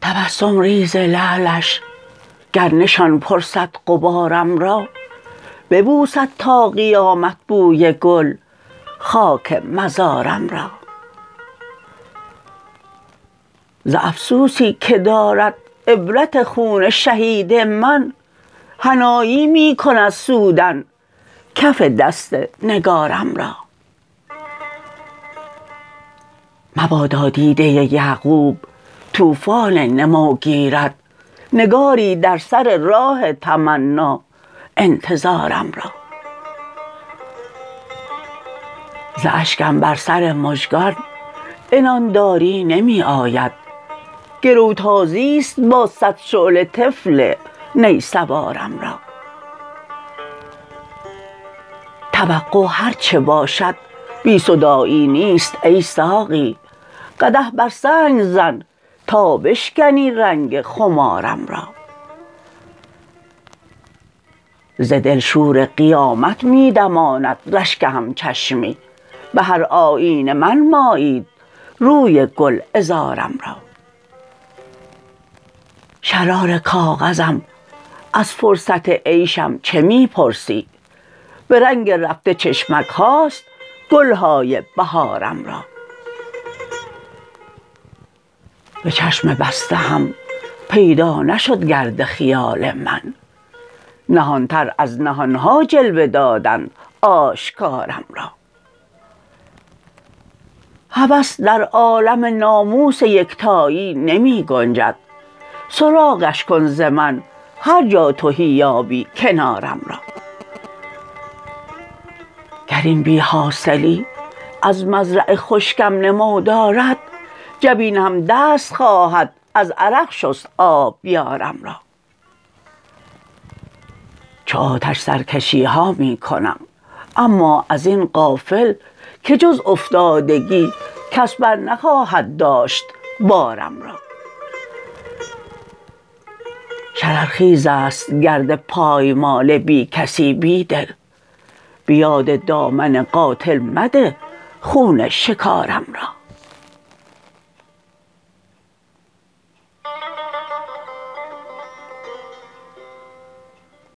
تبسم ریز لعلش گر نشان پرسد غبارم را. ببوسد تا قیامت بوی گل خاک مزارم را. ز افسوسی که دارد عبرت خون شهید من. حنایی می کند سودن کف دست نگارم را. مبادا دیده یعقوب طوفان نمو گیرد. نگاری در سر راه تمنا انتظارم را. ز اشکم بر سر مژگان عنانداری نمی آید. گروتازی است با صد شعله طفل نی سوارم را. توقع هر چه باشد بی صداعی نیست ای ساقی. قدح بر سنگ زن تا بشکنی رنگ خمارم را. ز دل شور قیامت می دماند رشک همچشمی. به هر آیینه منمایید روی گلعذارم را. شرار کاغذم از فرصت عیشم چه می پرسی به رنگ رفته چشمک هاست گلهای بهارم را. به چشم بسته هم پیدا نشد گرد خیال من. نهان تر از نهان ها جلوه دادند آشکارم را. هوس در عالم ناموس یکتایی نمی گنجد. سراغش کن ز من هر جا تهی یابی کنارم را. گر این بی حاصلی از مزرع خشکم نمو دارد جبینم دست خواهد از عرق شست آبیارم را. چو آتش سرکشی ها می کنم اما ازین غافل که جز افتادگی کس بر نخواهد داشت بارم را. شررخیزست گرد پایمال بی کسی بیدل به یاد دامن قاتل مده خون شکارم را.